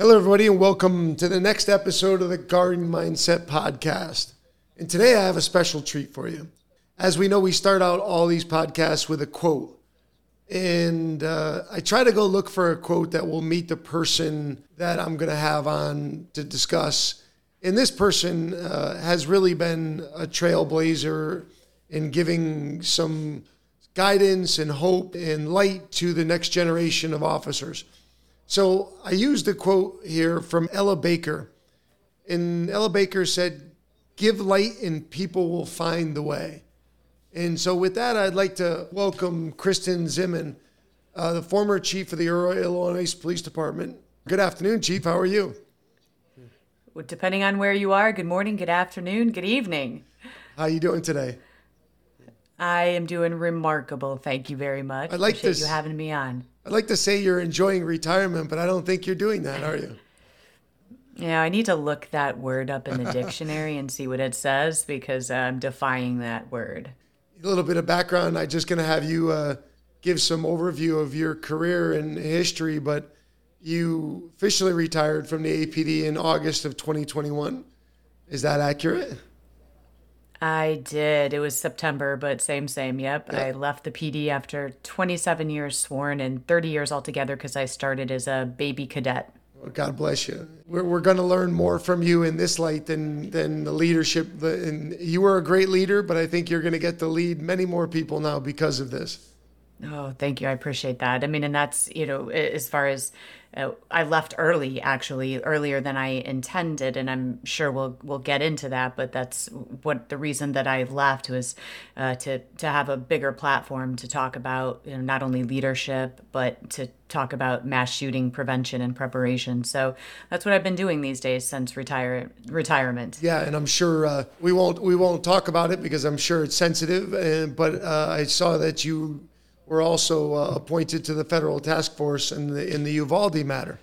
Hello, everybody, and welcome to the next episode of the Garden Mindset Podcast. And today I have a special treat for you. As we know, we start out all these podcasts with a quote. And uh, I try to go look for a quote that will meet the person that I'm going to have on to discuss. And this person uh, has really been a trailblazer in giving some guidance and hope and light to the next generation of officers. So I used a quote here from Ella Baker. And Ella Baker said, Give light and people will find the way. And so, with that, I'd like to welcome Kristen Ziman, uh, the former chief of the Illinois Police Department. Good afternoon, Chief. How are you? Well, depending on where you are, good morning, good afternoon, good evening. How are you doing today? I am doing remarkable. Thank you very much. I like Appreciate this. you having me on. I'd like to say you're enjoying retirement, but I don't think you're doing that, are you? Yeah, I need to look that word up in the dictionary and see what it says because I'm defying that word. A little bit of background. I'm just going to have you uh, give some overview of your career and history, but you officially retired from the APD in August of 2021. Is that accurate? I did. It was September, but same, same. Yep. Yeah. I left the PD after 27 years sworn and 30 years altogether because I started as a baby cadet. God bless you. We're, we're going to learn more from you in this light than, than the leadership. And you were a great leader, but I think you're going to get to lead many more people now because of this. Oh, thank you. I appreciate that. I mean, and that's, you know, as far as uh, I left early, actually, earlier than I intended, and I'm sure we'll we'll get into that. But that's what the reason that I left was uh, to to have a bigger platform to talk about, you know, not only leadership, but to talk about mass shooting prevention and preparation. So that's what I've been doing these days since retire retirement. Yeah, and I'm sure uh, we won't we won't talk about it because I'm sure it's sensitive. And, but uh, I saw that you were also uh, appointed to the federal task force in the in the Uvalde matter.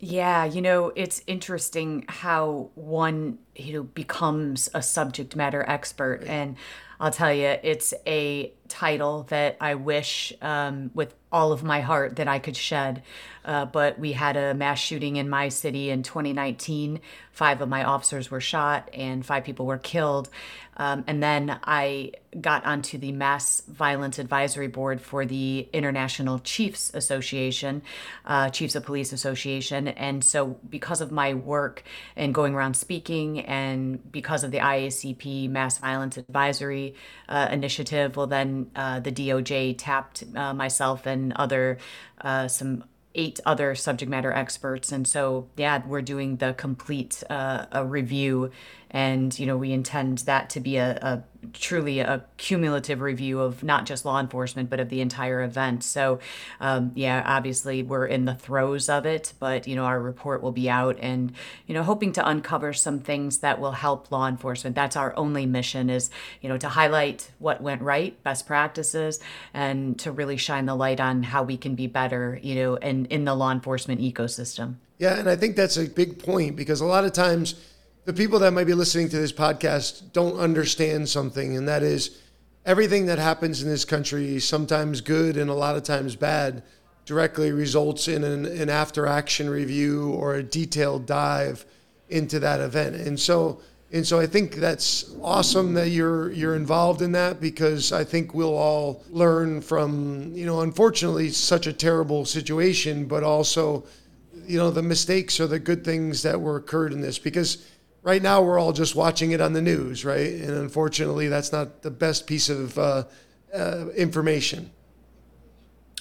Yeah, you know, it's interesting how one, you know, becomes a subject matter expert. And I'll tell you, it's a title that I wish um, with all of my heart that I could shed. Uh, but we had a mass shooting in my city in 2019. Five of my officers were shot and five people were killed. Um, and then I got onto the Mass Violence Advisory Board for the International Chiefs Association, uh, Chiefs of Police Association. And so, because of my work and going around speaking, and because of the IACP Mass Violence Advisory uh, Initiative, well, then uh, the DOJ tapped uh, myself and other uh, some eight other subject matter experts. And so yeah we're doing the complete uh, a review and you know we intend that to be a, a truly a cumulative review of not just law enforcement but of the entire event. So um, yeah obviously we're in the throes of it but you know our report will be out and you know hoping to uncover some things that will help law enforcement. That's our only mission is you know to highlight what went right best practices and to really shine the light on how we can be better you know in in the law enforcement ecosystem. Yeah, and I think that's a big point because a lot of times the people that might be listening to this podcast don't understand something, and that is everything that happens in this country, sometimes good and a lot of times bad, directly results in an, an after action review or a detailed dive into that event. And so and so I think that's awesome that you're you're involved in that because I think we'll all learn from, you know, unfortunately such a terrible situation, but also you know the mistakes or the good things that were occurred in this because right now we're all just watching it on the news right? And unfortunately that's not the best piece of uh, uh, information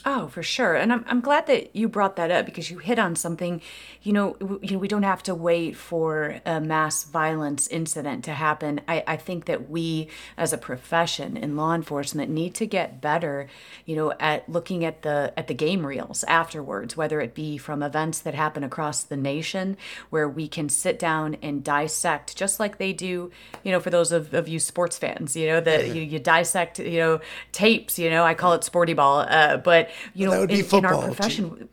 Oh, for sure. And I'm, I'm glad that you brought that up because you hit on something. You know, w- you know, we don't have to wait for a mass violence incident to happen. I, I think that we, as a profession in law enforcement, need to get better. You know, at looking at the at the game reels afterwards, whether it be from events that happen across the nation, where we can sit down and dissect, just like they do. You know, for those of, of you sports fans, you know that you, you dissect. You know, tapes. You know, I call it sporty ball, uh, but you know, that would be in, in our football, profession,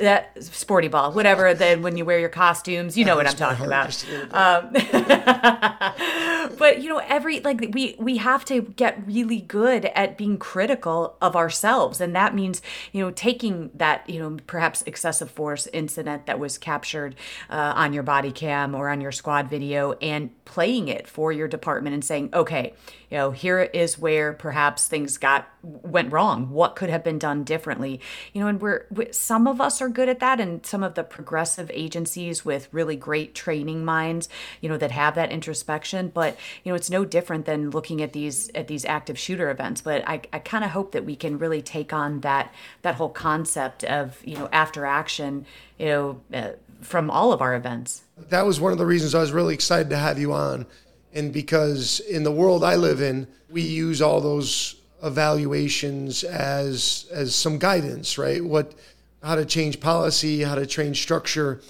that sporty ball, whatever. Then when you wear your costumes, you know what I'm talking about. Um, but you know, every like we we have to get really good at being critical of ourselves, and that means you know taking that you know perhaps excessive force incident that was captured uh, on your body cam or on your squad video and playing it for your department and saying, okay, you know, here is where perhaps things got went wrong. What could have been done differently? You know, and we're, we, some of us are good at that, and some of the progressive agencies with really great training minds, you know, that have that introspection. But you know, it's no different than looking at these at these active shooter events. But I, I kind of hope that we can really take on that that whole concept of you know after action, you know, uh, from all of our events. That was one of the reasons I was really excited to have you on and because in the world I live in, we use all those evaluations as as some guidance, right? What how to change policy, how to change structure.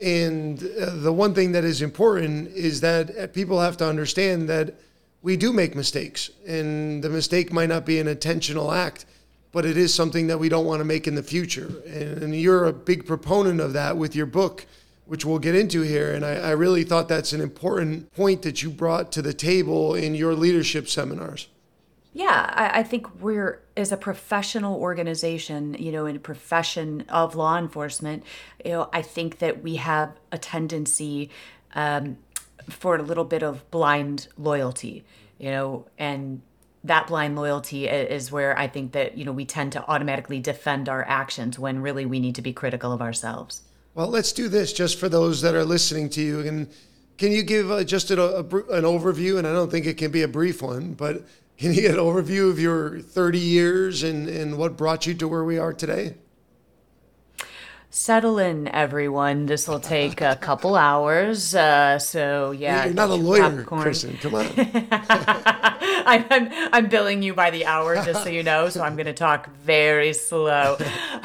And uh, the one thing that is important is that uh, people have to understand that we do make mistakes, and the mistake might not be an intentional act, but it is something that we don't want to make in the future. And you're a big proponent of that with your book which we'll get into here. And I, I, really thought that's an important point that you brought to the table in your leadership seminars. Yeah, I, I think we're, as a professional organization, you know, in a profession of law enforcement, you know, I think that we have a tendency um, for a little bit of blind loyalty, you know, and that blind loyalty is where I think that, you know, we tend to automatically defend our actions when really we need to be critical of ourselves. Well, let's do this just for those that are listening to you. And can you give uh, just a, a, an overview? And I don't think it can be a brief one, but can you get an overview of your 30 years and, and what brought you to where we are today? Settle in, everyone. This will take a couple hours. Uh, so yeah, you're not a lawyer, popcorn. Kristen. Come on. I'm, I'm, I'm billing you by the hour, just so you know. So I'm going to talk very slow.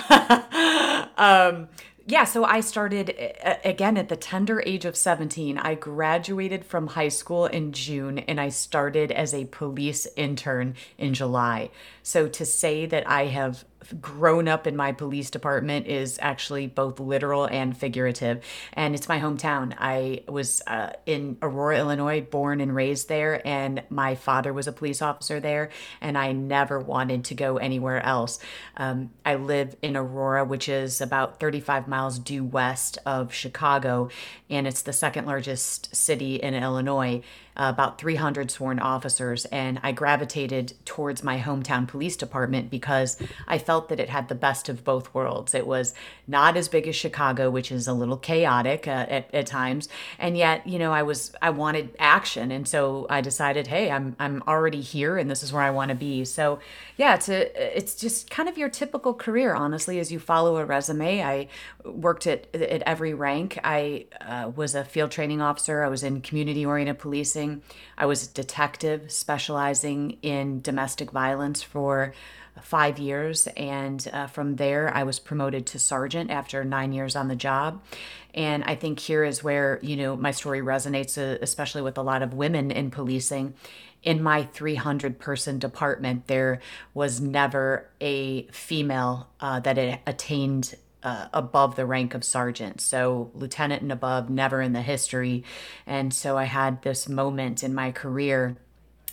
um, yeah, so I started again at the tender age of 17. I graduated from high school in June and I started as a police intern in July. So to say that I have grown up in my police department is actually both literal and figurative. And it's my hometown. I was uh, in Aurora, Illinois, born and raised there, and my father was a police officer there, and I never wanted to go anywhere else. Um, I live in Aurora, which is about 35 miles due west of Chicago, and it's the second largest city in Illinois uh, about 300 sworn officers, and I gravitated towards my hometown police department because I felt that it had the best of both worlds. It was not as big as Chicago, which is a little chaotic uh, at, at times, and yet you know I was I wanted action, and so I decided, hey, I'm I'm already here, and this is where I want to be. So yeah, it's a, it's just kind of your typical career, honestly, as you follow a resume. I worked at at every rank. I uh, was a field training officer. I was in community oriented policing I was a detective specializing in domestic violence for five years. And uh, from there, I was promoted to sergeant after nine years on the job. And I think here is where, you know, my story resonates, uh, especially with a lot of women in policing. In my 300 person department, there was never a female uh, that attained uh, above the rank of sergeant. So, lieutenant and above, never in the history. And so, I had this moment in my career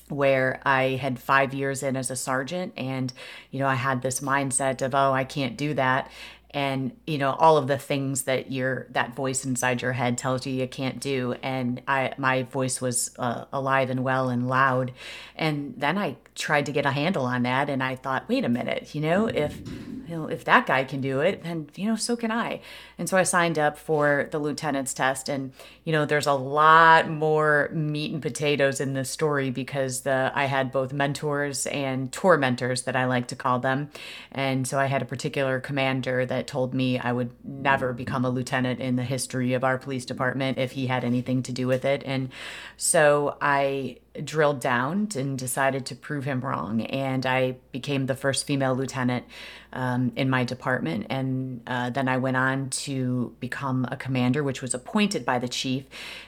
where I had five years in as a sergeant, and you know, I had this mindset of, oh, I can't do that and you know all of the things that your that voice inside your head tells you you can't do and i my voice was uh, alive and well and loud and then i tried to get a handle on that and i thought wait a minute you know if you know if that guy can do it then you know so can i and so i signed up for the lieutenant's test and you know there's a lot more meat and potatoes in this story because the i had both mentors and tormentors that i like to call them and so i had a particular commander that told me i would never become a lieutenant in the history of our police department if he had anything to do with it and so i drilled down and decided to prove him wrong. And I became the first female lieutenant um, in my department. And uh, then I went on to become a commander, which was appointed by the chief.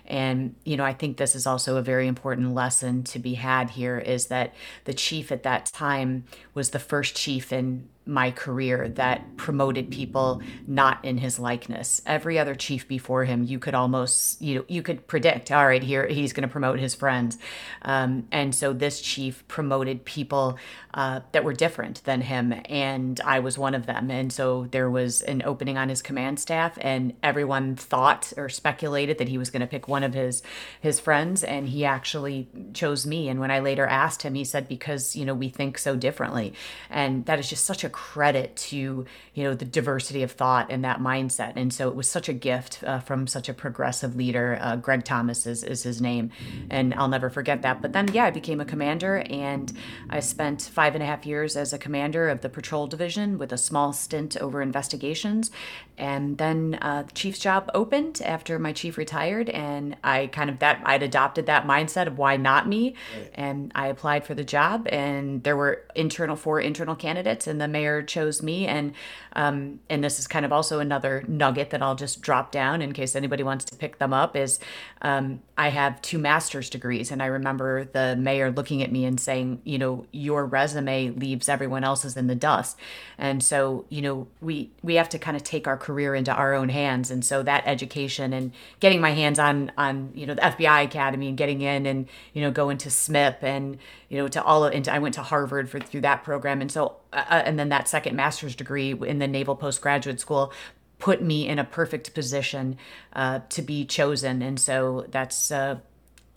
And, you know, I think this is also a very important lesson to be had here is that the chief at that time was the first chief in my career that promoted people not in his likeness. Every other chief before him, you could almost you know you could predict. All right, here he's going to promote his friends, um, and so this chief promoted people uh, that were different than him, and I was one of them. And so there was an opening on his command staff, and everyone thought or speculated that he was going to pick one of his his friends, and he actually chose me. And when I later asked him, he said because you know we think so differently, and that is just such a credit to you know the diversity of thought and that mindset. And so it was such a gift uh, from such a progressive leader. Uh, Greg Thomas is, is his name, and I'll never forget that. But then yeah, I became a commander, and I spent five and a half years as a commander of the patrol division with a small stint over investigations, and then uh, the chief's job opened after my chief retired, and I kind of that I'd adopted that mindset of why not me, right. and I applied for the job, and there were internal four internal candidates, and the mayor chose me, and um, and this is kind of also another nugget that I'll just drop down in case anybody wants to pick them up is um, I have two master's degrees, and I remember the mayor looking at me and saying, you know, your resume leaves everyone else's in the dust, and so you know we we have to kind of take our career into our own hands, and so that education and getting my hands on on you know the FBI Academy and getting in and you know going to SMIP and you know to all of, and I went to Harvard for through that program, and so uh, uh, and then that second master's degree in the Naval Postgraduate School put me in a perfect position uh, to be chosen, and so that's uh,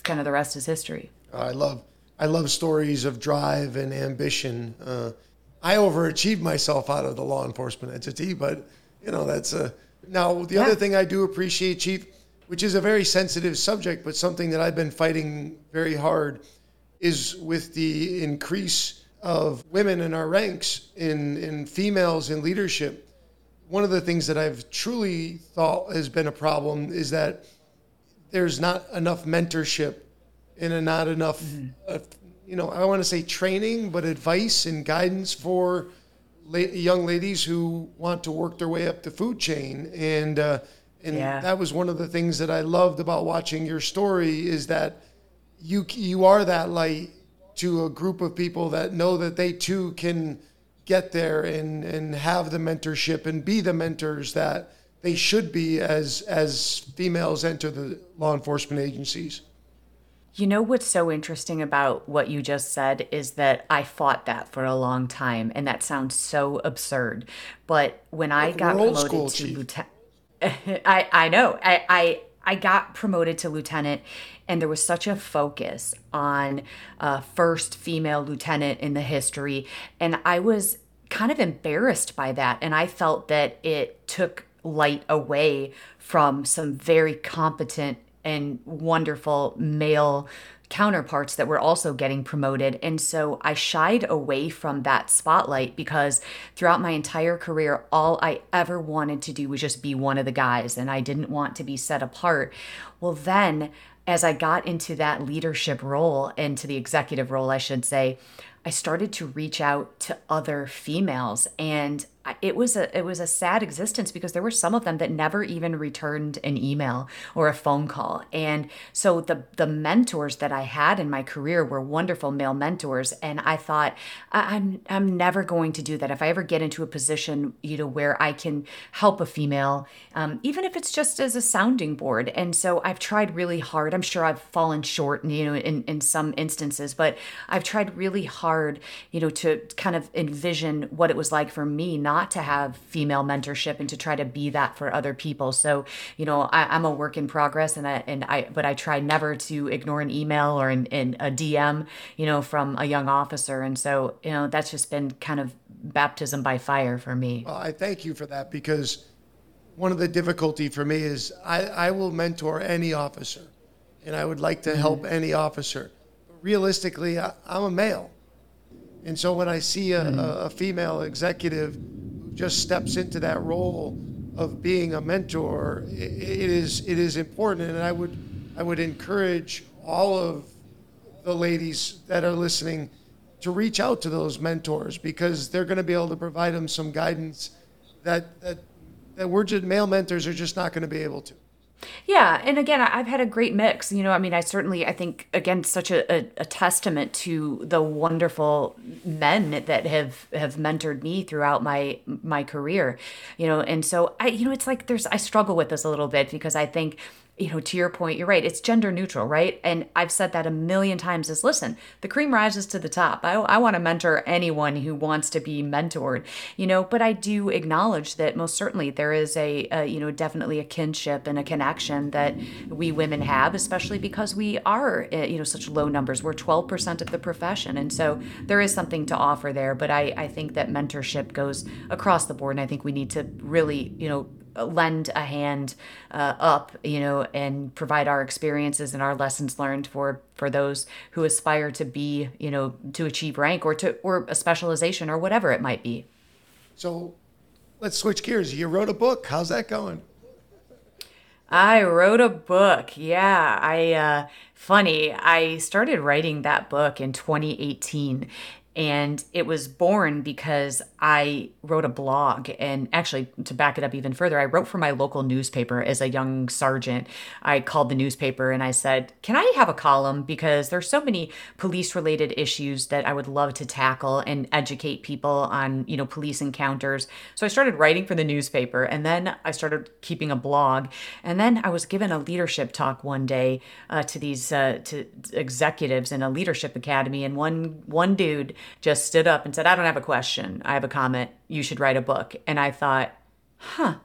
kind of the rest is history. I love I love stories of drive and ambition. Uh, I overachieved myself out of the law enforcement entity, but you know that's a now the yeah. other thing I do appreciate, Chief, which is a very sensitive subject, but something that I've been fighting very hard, is with the increase of women in our ranks, in, in females in leadership. One of the things that I've truly thought has been a problem is that there's not enough mentorship and not enough, mm-hmm. uh, you know, I want to say training, but advice and guidance for la- young ladies who want to work their way up the food chain. And, uh, and yeah. that was one of the things that I loved about watching your story is that you you are that light to a group of people that know that they too can get there and, and have the mentorship and be the mentors that they should be as as females enter the law enforcement agencies. You know what's so interesting about what you just said is that I fought that for a long time, and that sounds so absurd. But when I got promoted school, to lieutenant, I I know I I I got promoted to lieutenant, and there was such a focus on uh, first female lieutenant in the history, and I was kind of embarrassed by that, and I felt that it took light away from some very competent and wonderful male counterparts that were also getting promoted. And so I shied away from that spotlight because throughout my entire career, all I ever wanted to do was just be one of the guys and I didn't want to be set apart. Well, then as I got into that leadership role, into the executive role, I should say, I started to reach out to other females and it was a it was a sad existence because there were some of them that never even returned an email or a phone call. And so the the mentors that I had in my career were wonderful male mentors. And I thought I'm I'm never going to do that. If I ever get into a position you know where I can help a female um, even if it's just as a sounding board. And so I've tried really hard. I'm sure I've fallen short you know in in some instances but I've tried really hard you know to kind of envision what it was like for me not not to have female mentorship and to try to be that for other people. So, you know, I, am a work in progress and I, and I, but I try never to ignore an email or an, an, a DM, you know, from a young officer. And so, you know, that's just been kind of baptism by fire for me. Well, I thank you for that because one of the difficulty for me is I, I will mentor any officer and I would like to help mm-hmm. any officer. But realistically, I, am a male. And so when I see a, mm-hmm. a, a female executive just steps into that role of being a mentor, it, it is it is important, and I would I would encourage all of the ladies that are listening to reach out to those mentors because they're going to be able to provide them some guidance that that that we're just male mentors are just not going to be able to. Yeah, and again, I've had a great mix. You know, I mean, I certainly, I think, again, such a, a, a, testament to the wonderful men that have have mentored me throughout my my career. You know, and so I, you know, it's like there's I struggle with this a little bit because I think you know, to your point, you're right. It's gender neutral, right? And I've said that a million times is listen, the cream rises to the top. I, I want to mentor anyone who wants to be mentored, you know, but I do acknowledge that most certainly there is a, a you know, definitely a kinship and a connection that we women have, especially because we are, eh, you know, such low numbers. We're 12% of the profession. And so there is something to offer there. But I, I think that mentorship goes across the board. And I think we need to really, you know, lend a hand uh, up, you know, and provide our experiences and our lessons learned for for those who aspire to be, you know, to achieve rank or to or a specialization or whatever it might be. So, let's switch gears. You wrote a book. How's that going? I wrote a book. Yeah, I uh funny. I started writing that book in 2018 and it was born because I wrote a blog. And actually, to back it up even further, I wrote for my local newspaper as a young sergeant. I called the newspaper and I said, Can I have a column? Because there's so many police related issues that I would love to tackle and educate people on, you know, police encounters. So I started writing for the newspaper and then I started keeping a blog. And then I was given a leadership talk one day uh, to these uh, to executives in a leadership academy. And one one dude just stood up and said, I don't have a question. I have a comment. You should write a book. And I thought, huh,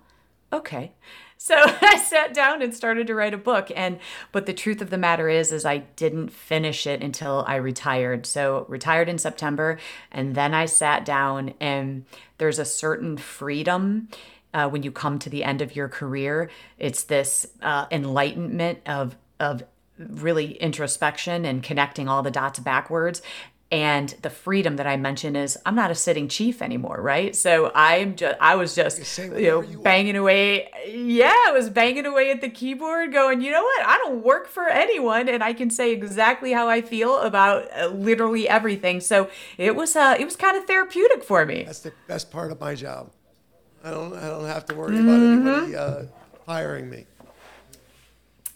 okay. So I sat down and started to write a book and but the truth of the matter is is I didn't finish it until I retired. So retired in September and then I sat down and there's a certain freedom uh, when you come to the end of your career. It's this uh, enlightenment of of really introspection and connecting all the dots backwards and the freedom that I mentioned is I'm not a sitting chief anymore, right? So I'm just I was just you know you banging away. Yeah, I was banging away at the keyboard, going, you know what? I don't work for anyone, and I can say exactly how I feel about uh, literally everything. So it was uh it was kind of therapeutic for me. That's the best part of my job. I don't I don't have to worry mm-hmm. about anybody uh, firing me.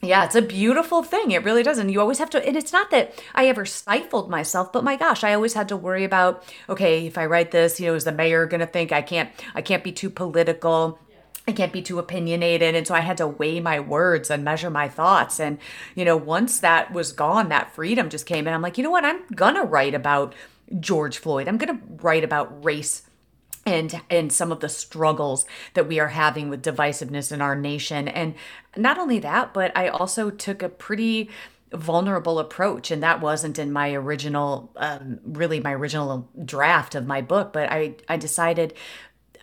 Yeah, it's a beautiful thing. It really does. And you always have to, and it's not that I ever stifled myself, but my gosh, I always had to worry about, okay, if I write this, you know, is the mayor going to think I can't, I can't be too political. I can't be too opinionated. And so I had to weigh my words and measure my thoughts. And, you know, once that was gone, that freedom just came And I'm like, you know what? I'm going to write about George Floyd. I'm going to write about race and and some of the struggles that we are having with divisiveness in our nation. And not only that but i also took a pretty vulnerable approach and that wasn't in my original um, really my original draft of my book but i i decided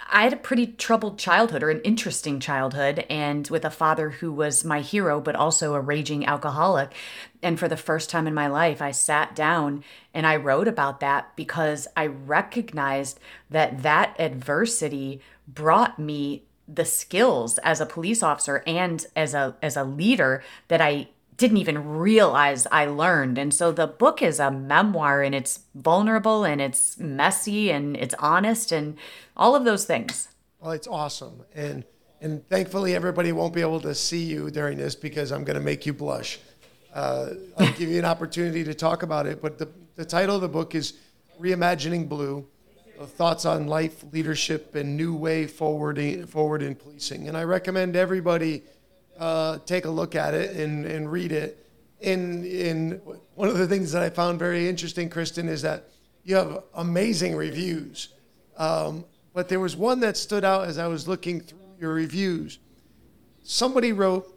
I had a pretty troubled childhood or an interesting childhood, and with a father who was my hero, but also a raging alcoholic. And for the first time in my life, I sat down and I wrote about that because I recognized that that adversity brought me the skills as a police officer and as a as a leader that I didn't even realize I learned. And so the book is a memoir and it's vulnerable and it's messy and it's honest and all of those things. Well, it's awesome. And and thankfully everybody won't be able to see you during this because I'm going to make you blush. Uh, I'll give you an opportunity to talk about it. But the, the title of the book is Reimagining Blue Thoughts on Life, Leadership, and New Way Forward, forward in Policing. And I recommend everybody uh, take a look at it and, and read it. In, in one of the things that I found very interesting, Kristen, is that you have amazing reviews. Um, but there was one that stood out as I was looking through your reviews. Somebody wrote,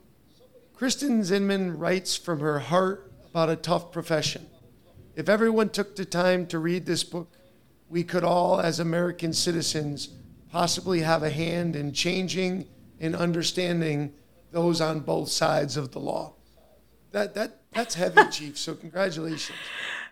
Kristen Zinman writes from her heart about a tough profession. If everyone took the time to read this book, we could all, as American citizens, possibly have a hand in changing and understanding those on both sides of the law. That that that's heavy, Chief. So congratulations.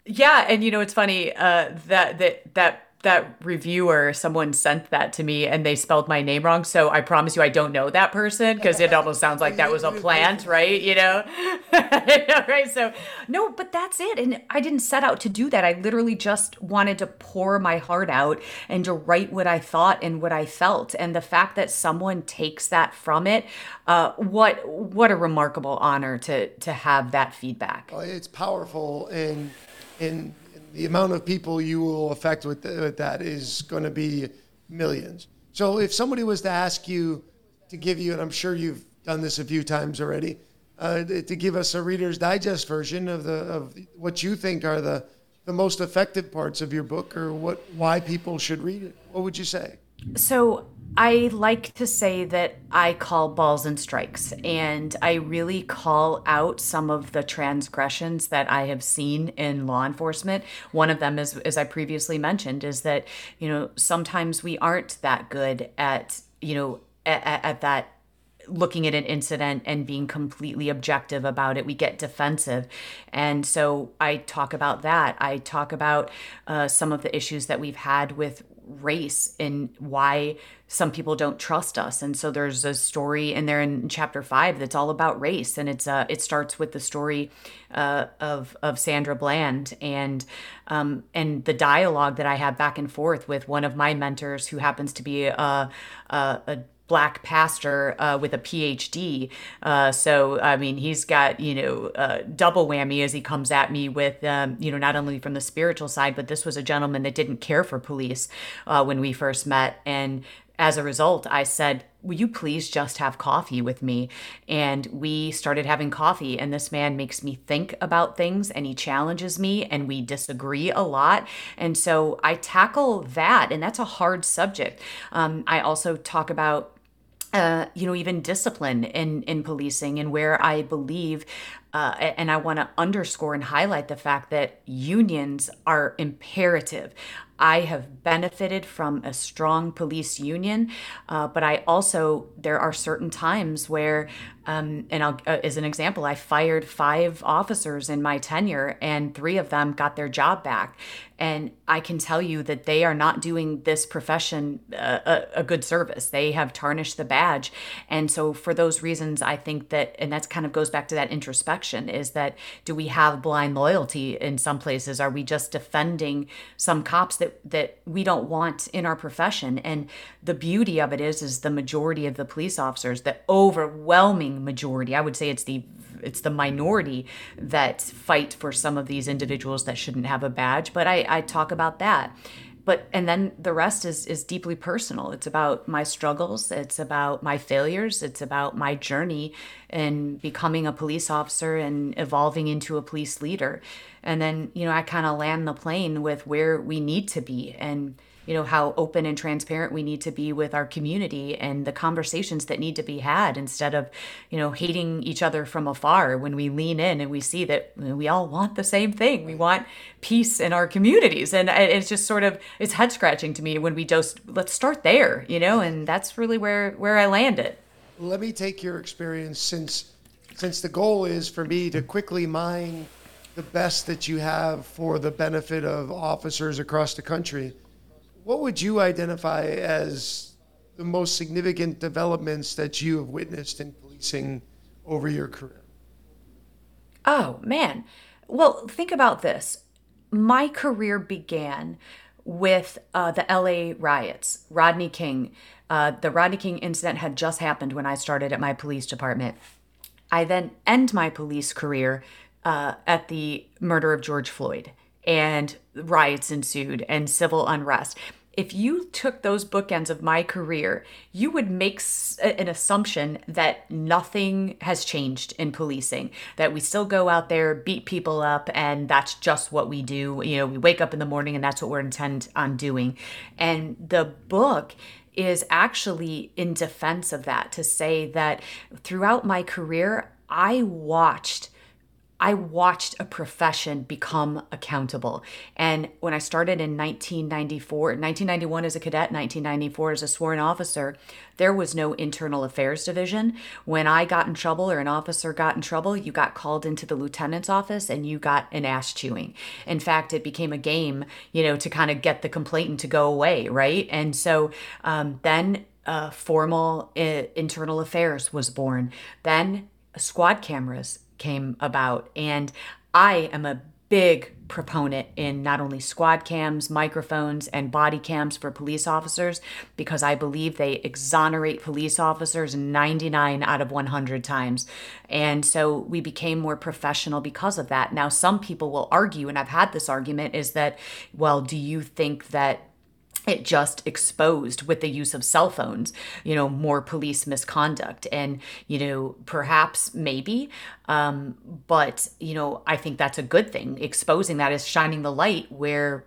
Yeah, and you know it's funny uh, that that that that reviewer, someone sent that to me and they spelled my name wrong. So I promise you, I don't know that person because it almost sounds like that was a plant, right? You know, right? So no, but that's it. And I didn't set out to do that. I literally just wanted to pour my heart out and to write what I thought and what I felt. And the fact that someone takes that from it, uh, what what a remarkable honor to to have that feedback. It's powerful and and the amount of people you will affect with, with that is going to be millions. So if somebody was to ask you to give you, and I'm sure you've done this a few times already, uh, to give us a Reader's Digest version of the of what you think are the the most effective parts of your book, or what why people should read it, what would you say? So I like to say that I call balls and strikes, and I really call out some of the transgressions that I have seen in law enforcement. One of them, is, as I previously mentioned, is that you know sometimes we aren't that good at you know at, at that looking at an incident and being completely objective about it. We get defensive. And so I talk about that. I talk about uh, some of the issues that we've had with race and why some people don't trust us. And so there's a story in there in chapter five that's all about race. And it's uh it starts with the story uh, of of Sandra Bland. And um and the dialogue that I have back and forth with one of my mentors who happens to be a a, a black pastor uh, with a PhD. Uh, so, I mean, he's got, you know, uh, double whammy as he comes at me with, um, you know, not only from the spiritual side, but this was a gentleman that didn't care for police uh, when we first met. And as a result, I said, Will you please just have coffee with me? And we started having coffee. And this man makes me think about things and he challenges me, and we disagree a lot. And so I tackle that, and that's a hard subject. Um, I also talk about uh, you know, even discipline in in policing, and where I believe, uh, and I want to underscore and highlight the fact that unions are imperative. I have benefited from a strong police union, uh, but I also, there are certain times where, um, and I'll, uh, as an example, I fired five officers in my tenure, and three of them got their job back. And I can tell you that they are not doing this profession uh, a, a good service. They have tarnished the badge. And so, for those reasons, I think that, and that kind of goes back to that introspection is that do we have blind loyalty in some places? Are we just defending some cops that that we don't want in our profession. And the beauty of it is is the majority of the police officers the overwhelming majority i would say it's the it's the minority that fight for some of these individuals that shouldn't have a badge. But i i talk about that but and then the rest is is deeply personal. It's about my struggles. It's about my failures. It's about my journey in becoming a police officer and evolving into a police leader. And then you know i kind of land the plane with where we need to be. And you know how open and transparent we need to be with our community and the conversations that need to be had instead of you know hating each other from afar when we lean in and we see that we all want the same thing. We want peace in our communities. And it's just sort of it's head scratching to me when we just let's start there you know and that's really where where i landed. Let me take your experience since since the goal is for me to quickly mine the best that you have for the benefit of officers across the country what would you identify as the most significant developments that you have witnessed in policing over your career? Oh, man. Well, think about this. My career began with uh, the LA riots, Rodney King. Uh, the Rodney King incident had just happened when I started at my police department. I then end my police career uh, at the murder of George Floyd and riots ensued and civil unrest. If you took those bookends of my career, you would make an assumption that nothing has changed in policing, that we still go out there, beat people up, and that's just what we do. You know, we wake up in the morning and that's what we're intent on doing. And the book is actually in defense of that to say that throughout my career, I watched I watched a profession become accountable. And when I started in 1994, 1991 as a cadet, 1994 as a sworn officer, there was no internal affairs division. When I got in trouble or an officer got in trouble, you got called into the lieutenant's office and you got an ass chewing. In fact, it became a game, you know, to kind of get the complainant to go away, right? And so um, then uh, formal uh, internal affairs was born. Then squad cameras came about. And I am a big proponent in not only squad cams, microphones, and body cams for police officers because I believe they exonerate police officers 99 out of 100 times. And so we became more professional because of that. Now, some people will argue, and I've had this argument, is that, well, do you think that it just exposed with the use of cell phones you know more police misconduct. And you know perhaps maybe um, but you know i think that's a good thing. Exposing that is shining the light where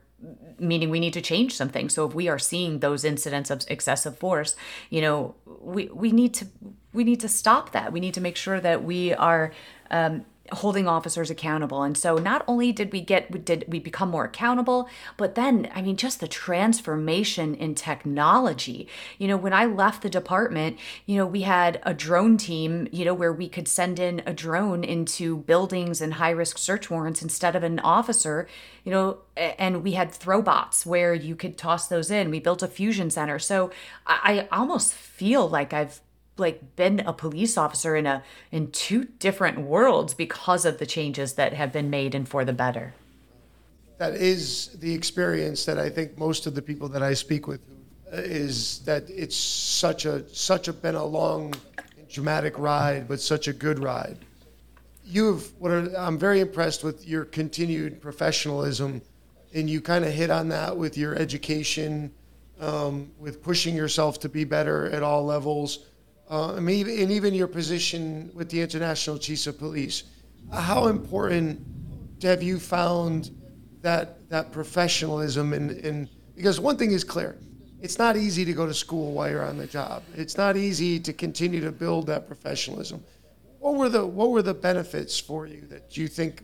meaning we need to change something so if we are seeing those incidents of excessive force you know we we need to we need to stop that. We need to make sure that we are um, holding officers accountable. And so not only did we get did we become more accountable but then i mean just the transformation in technology. You know when i left the department you know we had a drone team you know where we could send in a drone into buildings and high risk search warrants instead of an officer you know and we had throwbots where you could toss those in. We built a fusion center. So i, I almost feel like i've like been a police officer in a in two different worlds because of the changes that have been made and for the better. That is the experience that i think most of the people that i speak with is that it's such a such a been a long dramatic ride but such a good ride. You've what are, i'm very impressed with your continued professionalism and you kind of hit on that with your education um, with pushing yourself to be better at all levels uh, and even your position with the International Chiefs of Police. How important have you found that that professionalism and, and because one thing is clear, it's not easy to go to school while you're on the job. It's not easy to continue to build that professionalism. What were the what were the benefits for you that you think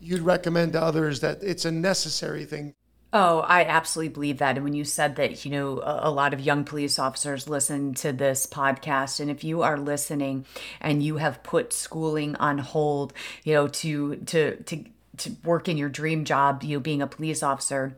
you'd recommend to others that it's a necessary thing Oh, I absolutely believe that. And when you said that, you know, a, a, lot of young police officers listen to this podcast, and if you are listening and you have put schooling on hold, you know, to to to to work in your dream job, you know, being a police officer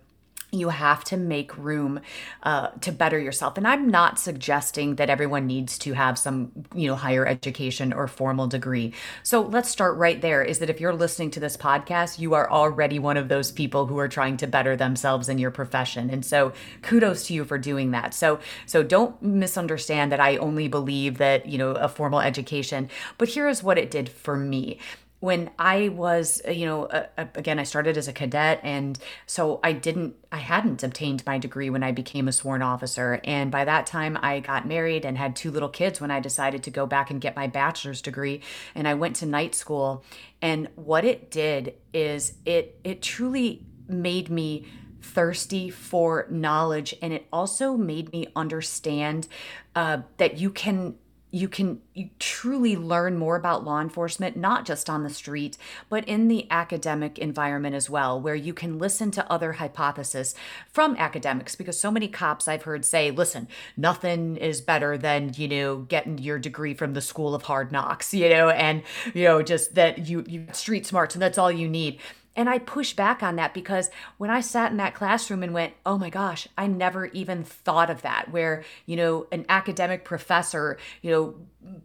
you have to make room uh, to better yourself. And i'm not suggesting that everyone needs to have some you know higher education or formal degree. So let's start right there is that if you're listening to this podcast you are already one of those people who are trying to better themselves in your profession. And so kudos to you for doing that. So so don't misunderstand that i only believe that you know a formal education. But here is what it did for me when I was, uh, you know, uh, uh, again, I started as a cadet, and so I didn't, I hadn't obtained my degree when I became a sworn officer. And by that time, I got married and had two little kids when I decided to go back and get my bachelor's degree. And I went to night school. And what it did is it, it truly made me thirsty for knowledge and it also made me understand uh, that you can you can truly learn more about law enforcement not just on the street but in the academic environment as well where you can listen to other hypotheses from academics. Because so many cops i've heard say listen nothing is better than you know getting your degree from the school of hard knocks you know and you know just that you you street smarts and that's all you need and I push back on that because when I sat in that classroom and went, oh my gosh, I never even thought of that, where, you know, an academic professor, you know,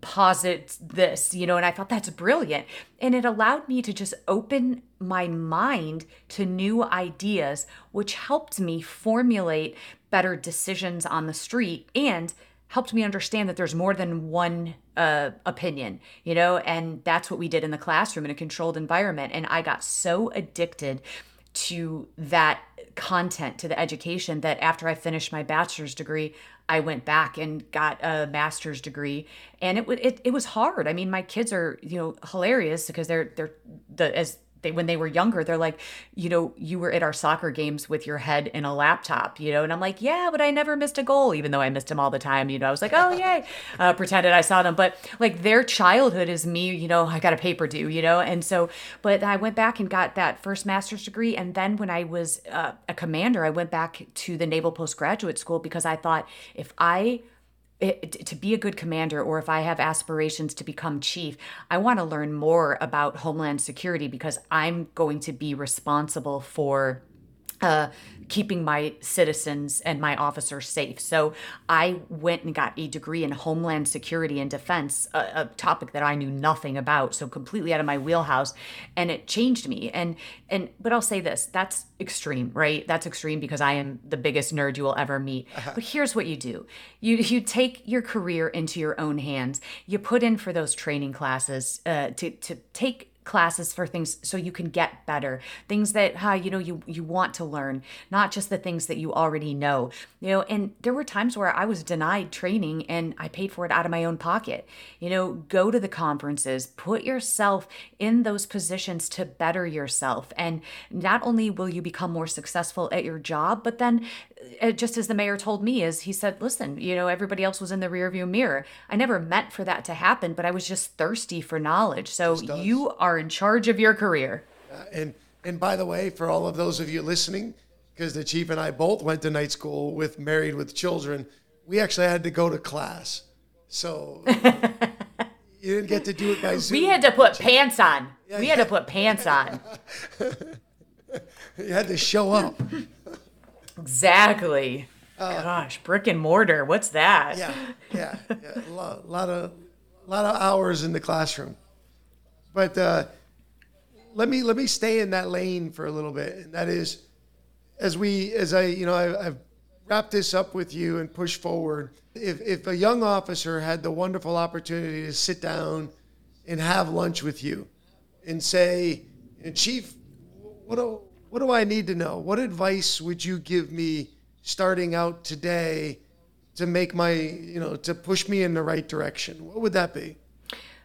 posits this, you know, and I thought that's brilliant. And it allowed me to just open my mind to new ideas, which helped me formulate better decisions on the street and helped me understand that there's more than one uh, opinion, you know, and that's what we did in the classroom in a controlled environment. And I got so addicted to that content, to the education, that after I finished my bachelor's degree, I went back and got a master's degree, and it it, it was hard. I mean, my kids are you know hilarious because they're they're the as they when they were younger they're like you know you were at our soccer games with your head in a laptop you know? And i'm like yeah but i never missed a goal even though i missed them all the time you know? I was like oh yay uh, pretended i saw them. But like their childhood is me you know i got a paper due you know? And so but i went back and got that first master's degree. And then when i was uh, a commander i went back to the naval postgraduate school because i thought if i Eh, it, to be a good commander or if I have aspirations to become chief, I want to learn more about Homeland Security because I'm going to be responsible for uh, keeping my citizens and my officers safe. So I went and got a degree in Homeland Security and Defense, a, a, topic that I knew nothing about, so completely out of my wheelhouse, and it changed me. And and but I'll say this: that's extreme, right? That's extreme because I am the biggest nerd you will ever meet. Uh-huh. But here's what you do: you you take your career into your own hands. You put in for those training classes uh, to to take classes for things so you can get better. Things that uh, you know you you want to learn not just the things that you already know. You know and there were times where i was denied training and i paid for it out of my own pocket. You know go to the conferences put yourself in those positions to better yourself. And not only will you become more successful at your job but then just as the mayor told me is he said listen you know everybody else was in the rearview mirror i never meant for that to happen but i was just thirsty for knowledge so you are in charge of your career uh, and and by the way for all of those of you listening because the chief and i both went to night school with married with children we actually had to go to class so you didn't get to do it by Zoom. We had to put pants on. Yeah, we yeah. had to put pants on. you had to show up. Exactly. Uh, Gosh, brick and mortar. What's that? Yeah, yeah, yeah. A lot, lot of, lot of hours in the classroom. But uh, let me let me stay in that lane for a little bit, and that is, as we, as I, you know, I, I've wrapped this up with you and push forward. If if a young officer had the wonderful opportunity to sit down and have lunch with you, and say, Chief, what do what do I need to know? What advice would you give me starting out today to make my, you know, to push me in the right direction? What would that be?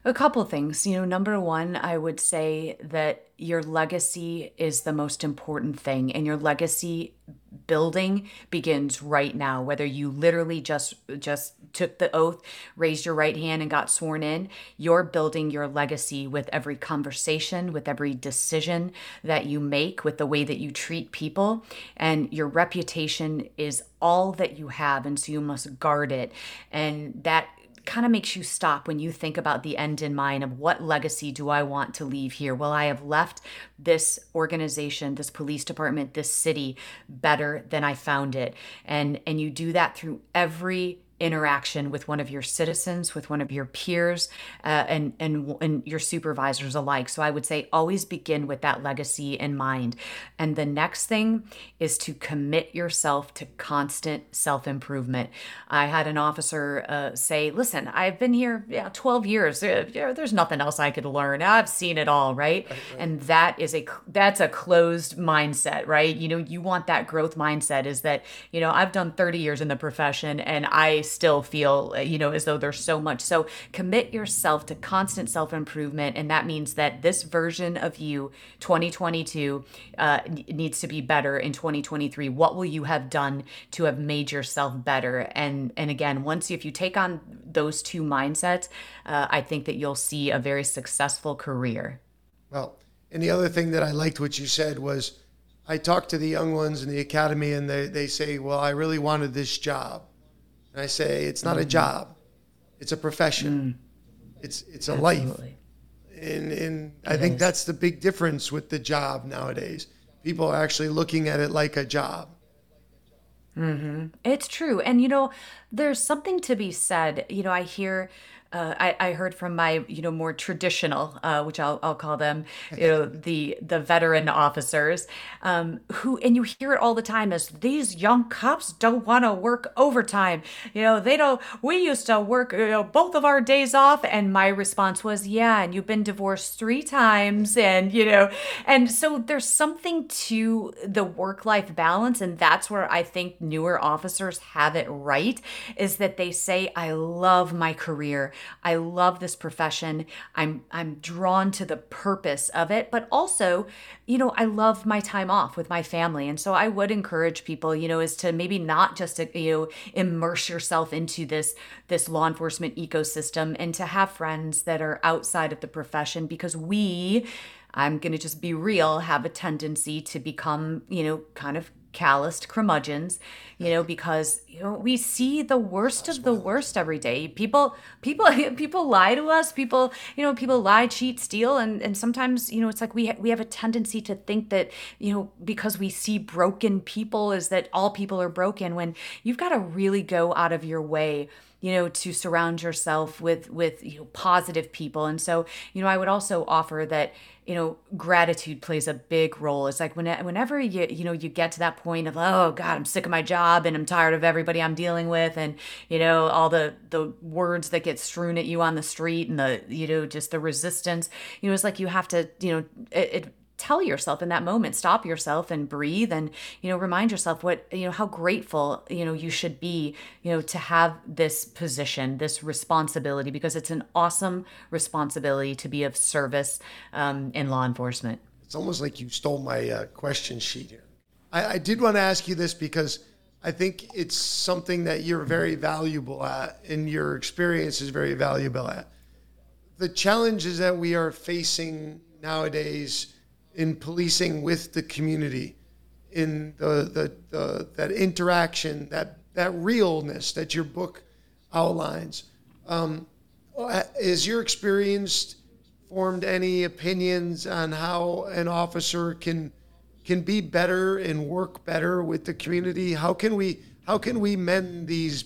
A couple things. You know, number one, I would say that your legacy is the most important thing, and your legacy building begins right now whether you literally just just took the oath raised your right hand and got sworn in you're building your legacy with every conversation with every decision that you make with the way that you treat people and your reputation is all that you have and so you must guard it and that kind of makes you stop when you think about the end in mind of what legacy do I want to leave here? Well, I have left this organization, this police department, this city better than I found it. And and you do that through every interaction with one of your citizens, with one of your peers, uh, and and and your supervisors alike. So I would say always begin with that legacy in mind. And the next thing is to commit yourself to constant self improvement. I had an officer uh, say, "Listen, I've been here yeah, 12 years. There's nothing else I could learn. I've seen it all, right? right, right. And that is a that's a closed mindset, right? You know, you want that growth mindset. Is that you know I've done 30 years in the profession and I still feel, uh, you know, as though there's so much. So commit yourself to constant self improvement. And that means that this version of you, 2022, uh, needs to be better in 2023. What will you have done to have made yourself better? And, and again, once if you take on those two mindsets, uh, I think that you'll see a very successful career. Well, and the other thing that I liked what you said was, I talk to the young ones in the academy and they, they say, Well, I really wanted this job. And I say, it's not a job, it's a profession, mm. it's, it's a Absolutely. life. And, and I think is. that's the big difference with the job nowadays. People are actually looking at it like a job. Mm-hmm. It's true. And, you know, there's something to be said. You know, I hear uh, I, I, heard from my you know more traditional, uh, which I'll, I'll call them, you know the the veteran officers, um, who and you hear it all the time is these young cops don't want to work overtime. You know they don't. We used to work you know both of our days off, and my response was yeah, and you've been divorced three times, and you know, and so there's something to the work life balance, and that's where I think newer officers have it right, is that they say I love my career. I love this profession. I'm I'm drawn to the purpose of it, but also, you know, I love my time off with my family. And so I would encourage people, you know, is to maybe not just to, you know, immerse yourself into this this law enforcement ecosystem and to have friends that are outside of the profession because we I'm going to just be real, have a tendency to become, you know, kind of calloused curmudgeons, you know, because you know we see the worst of the worst every day. People, people, people lie to us. People, you know, people lie, cheat, steal, and and sometimes you know it's like we ha- we have a tendency to think that you know because we see broken people is that all people are broken. When you've got to really go out of your way you know to surround yourself with with you know positive people. And so you know i would also offer that you know gratitude plays a big role. It's like when, whenever you you know you get to that point of oh god i'm sick of my job and i'm tired of everybody i'm dealing with and you know all the the words that get strewn at you on the street and the you know just the resistance you know it's like you have to you know it, it tell yourself in that moment stop yourself and breathe and you know remind yourself what you know how grateful you know you should be you know to have this position this responsibility because it's an awesome responsibility to be of service um, in law enforcement. It's almost like you stole my uh, question sheet here. I, I did want to ask you this because i think it's something that you're very valuable at and your experience is very valuable at. The challenges that we are facing nowadays in policing with the community, in the, the, the that interaction, that that realness that your book outlines. Um, is your experience formed any opinions on how an officer can can be better and work better with the community? How can we how can we mend these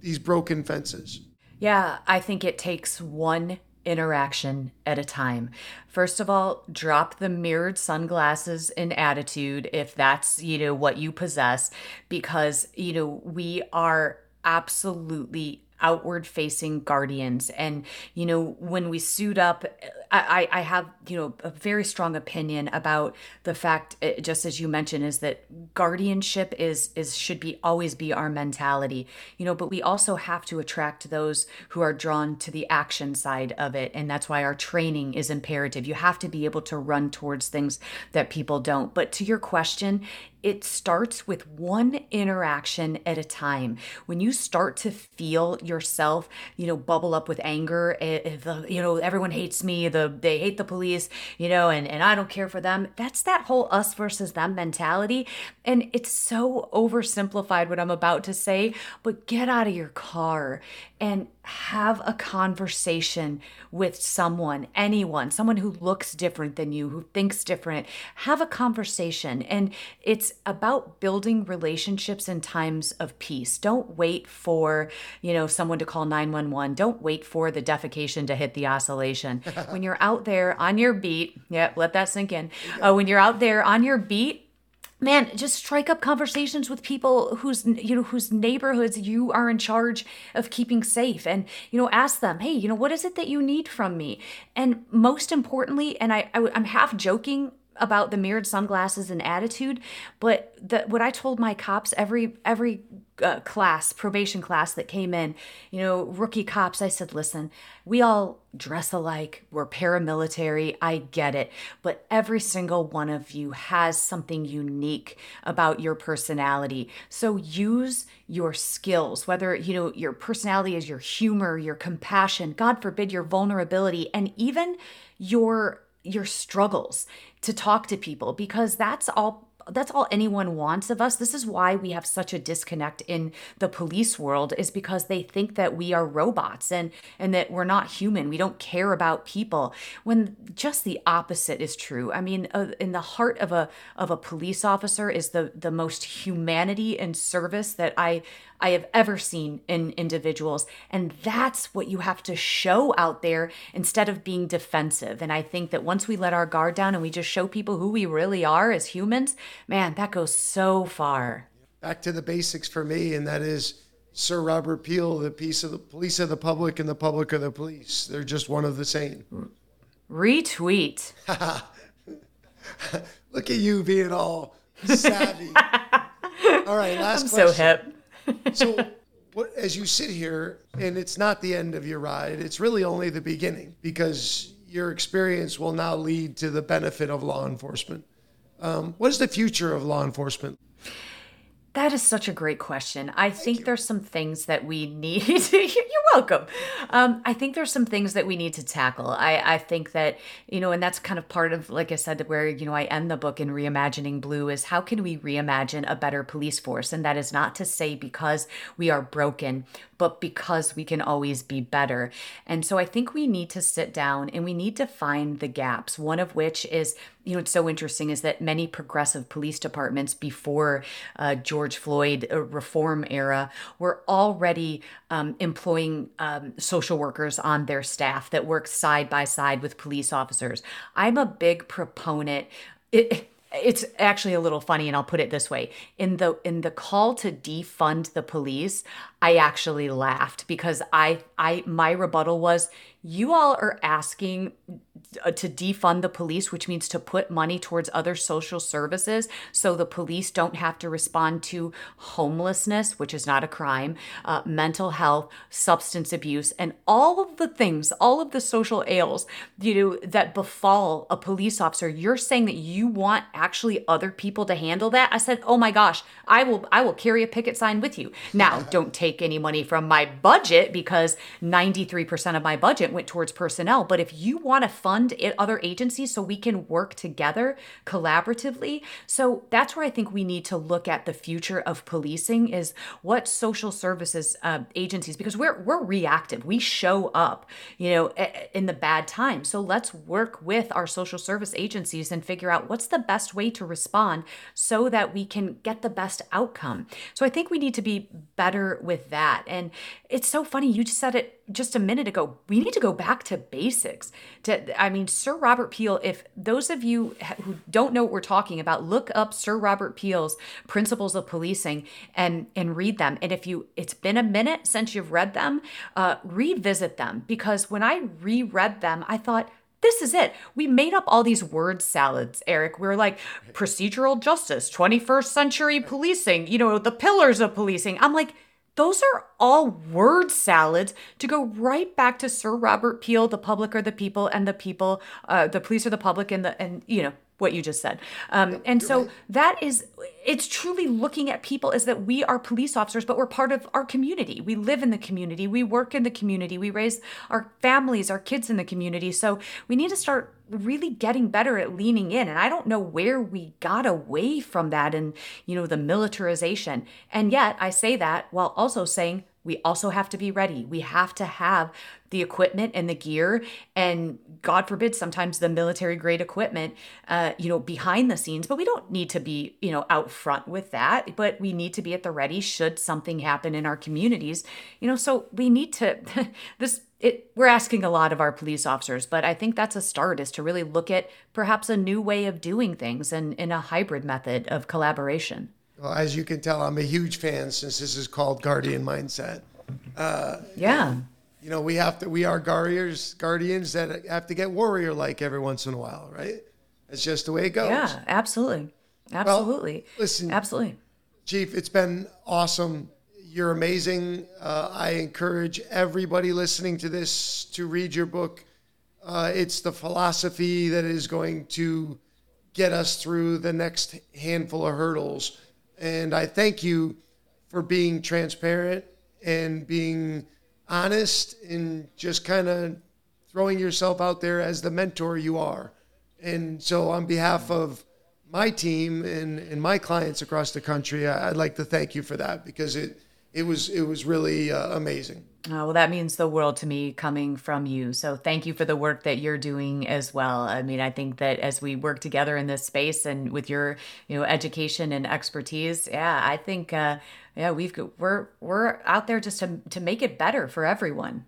these broken fences? Yeah, I think it takes one interaction at a time. First of all, drop the mirrored sunglasses and attitude if that's, you know, what you possess because, you know, we are absolutely outward facing guardians. And you know when we suit up I, I have you know a very strong opinion about the fact eh, just as you mentioned is that guardianship is is should be always be our mentality. You know but we also have to attract those who are drawn to the action side of it. And that's why our training is imperative. You have to be able to run towards things that people don't. But to your question it starts with one interaction at a time. When you start to feel yourself, you know, bubble up with anger, eh, if, you know, everyone hates me, the they hate the police, you know, and and I don't care for them. That's that whole us versus them mentality, and it's so oversimplified what I'm about to say, but get out of your car and have a conversation with someone, anyone, someone who looks different than you, who thinks different. Have a conversation. And it's about building relationships in times of peace. Don't wait for, you know, someone to call 911. Don't wait for the defecation to hit the oscillation. when you're out there on your beat, yeah, let that sink in. Uh, when you're out there on your beat, man just strike up conversations with people whose you know whose neighborhoods you are in charge of keeping safe and you know ask them hey you know what is it that you need from me? And most importantly and i, I i'm half joking about the mirrored sunglasses and attitude but the, what i told my cops every every uh, class probation class that came in you know rookie cops i said listen we all dress alike. We're paramilitary. I get it. But every single one of you has something unique about your personality. So use your skills whether you know your personality is your humor your compassion god forbid your vulnerability and even your your struggles to talk to people because that's all that's all anyone wants of us. This is why we have such a disconnect in the police world is because they think that we are robots and and that we're not human. We don't care about people when just the opposite is true. I mean, uh, in the heart of a of a police officer is the the most humanity and service that I I have ever seen in individuals. And that's what you have to show out there instead of being defensive. And I think that once we let our guard down and we just show people who we really are as humans, man, that goes so far. Back to the basics for me, and that is Sir Robert Peel, the piece of the police of the public and the public of the police. They're just one of the same. Retweet. Look at you being all savvy. all right, last I'm question. so hip so what, as you sit here, and it's not the end of your ride, it's really only the beginning because your experience will now lead to the benefit of law enforcement. Um, what is the future of law enforcement? That is such a great question. I Thank think you. there's some things that we need. you're welcome. Um, I think there's some things that we need to tackle. I, I think that, you know, and that's kind of part of, like I said, where, you know, I end the book in Reimagining Blue is how can we reimagine a better police force? And that is not to say because we are broken, but because we can always be better. And so I think we need to sit down and we need to find the gaps, one of which is you know, it's so interesting is that many progressive police departments before uh, George Floyd uh, reform era were already um, employing um, social workers on their staff that work side by side with police officers. I'm a big proponent. It, it's actually a little funny and I'll put it this way in the in the call to defund the police I actually laughed because I I my rebuttal was you all are asking uh, to defund the police, which means to put money towards other social services so the police don't have to respond to homelessness, which is not a crime, uh, mental health, substance abuse, and all of the things, all of the social ails, you know, that befall a police officer. You're saying that you want actually other people to handle that. I said, oh my gosh, I will, I will carry a picket sign with you. Now, don't take any money from my budget because 93% of my budget went towards personnel. But if you want to fund other agencies so we can work together collaboratively. So that's where I think we need to look at the future of policing is what social services uh, agencies because we're we're reactive. We show up, you know, in the bad times. So let's work with our social service agencies and figure out what's the best way to respond so that we can get the best outcome. So I think we need to be better with that. And it's so funny you just said it just a minute ago. We need to go back to basics. To I mean, Sir Robert Peel, if those of you who don't know what we're talking about, look up Sir Robert Peel's Principles of Policing and and read them. And if you, it's been a minute since you've read them, uh, revisit them because when I reread them, I thought this is it. We made up all these word salads, Eric. We are like procedural justice, 21st century policing, you know, the pillars of policing. I'm like, those are all word salads to go right back to Sir Robert Peel, the public are the people, and the people, uh, the police are the public, and the and you know what you just said. Um, and so right. that is, it's truly looking at people as that we are police officers, but we're part of our community. We live in the community, we work in the community, we raise our families, our kids in the community. So we need to start really getting better at leaning in. And I don't know where we got away from that and, you know, the militarization. And yet I say that while also saying, we also have to be ready. We have to have the equipment and the gear, and God forbid, sometimes the military grade equipment, uh, you know, behind the scenes. But we don't need to be, you know, out front with that. But we need to be at the ready should something happen in our communities. You know, so we need to this. It, we're asking a lot of our police officers, but I think that's a start is to really look at perhaps a new way of doing things and in a hybrid method of collaboration. Well, as you can tell, I'm a huge fan since this is called Guardian Mindset. Uh, yeah. You know, we have to. We are guardians, guardians that have to get warrior like every once in a while, right? It's just the way it goes. Yeah, absolutely, absolutely. Well, listen, absolutely, Chief. It's been awesome. You're amazing. Uh, I encourage everybody listening to this to read your book. Uh, it's the philosophy that is going to get us through the next handful of hurdles and I thank you for being transparent and being honest and just kind of throwing yourself out there as the mentor you are. And so, on behalf of my team and, and my clients across the country, I'd like to thank you for that because it, it was it was really uh, amazing. Oh, well, that means the world to me coming from you. So thank you for the work that you're doing as well. I mean, I think that as we work together in this space and with your, you know, education and expertise, yeah, I think, uh, yeah, we've we're we're out there just to to make it better for everyone.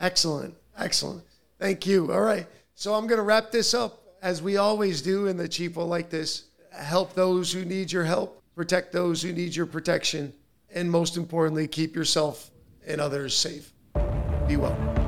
Excellent, excellent. Thank you. All right, so I'm going to wrap this up as we always do, in the chief will like this. Help those who need your help. Protect those who need your protection and most importantly, keep yourself and others safe. Be well.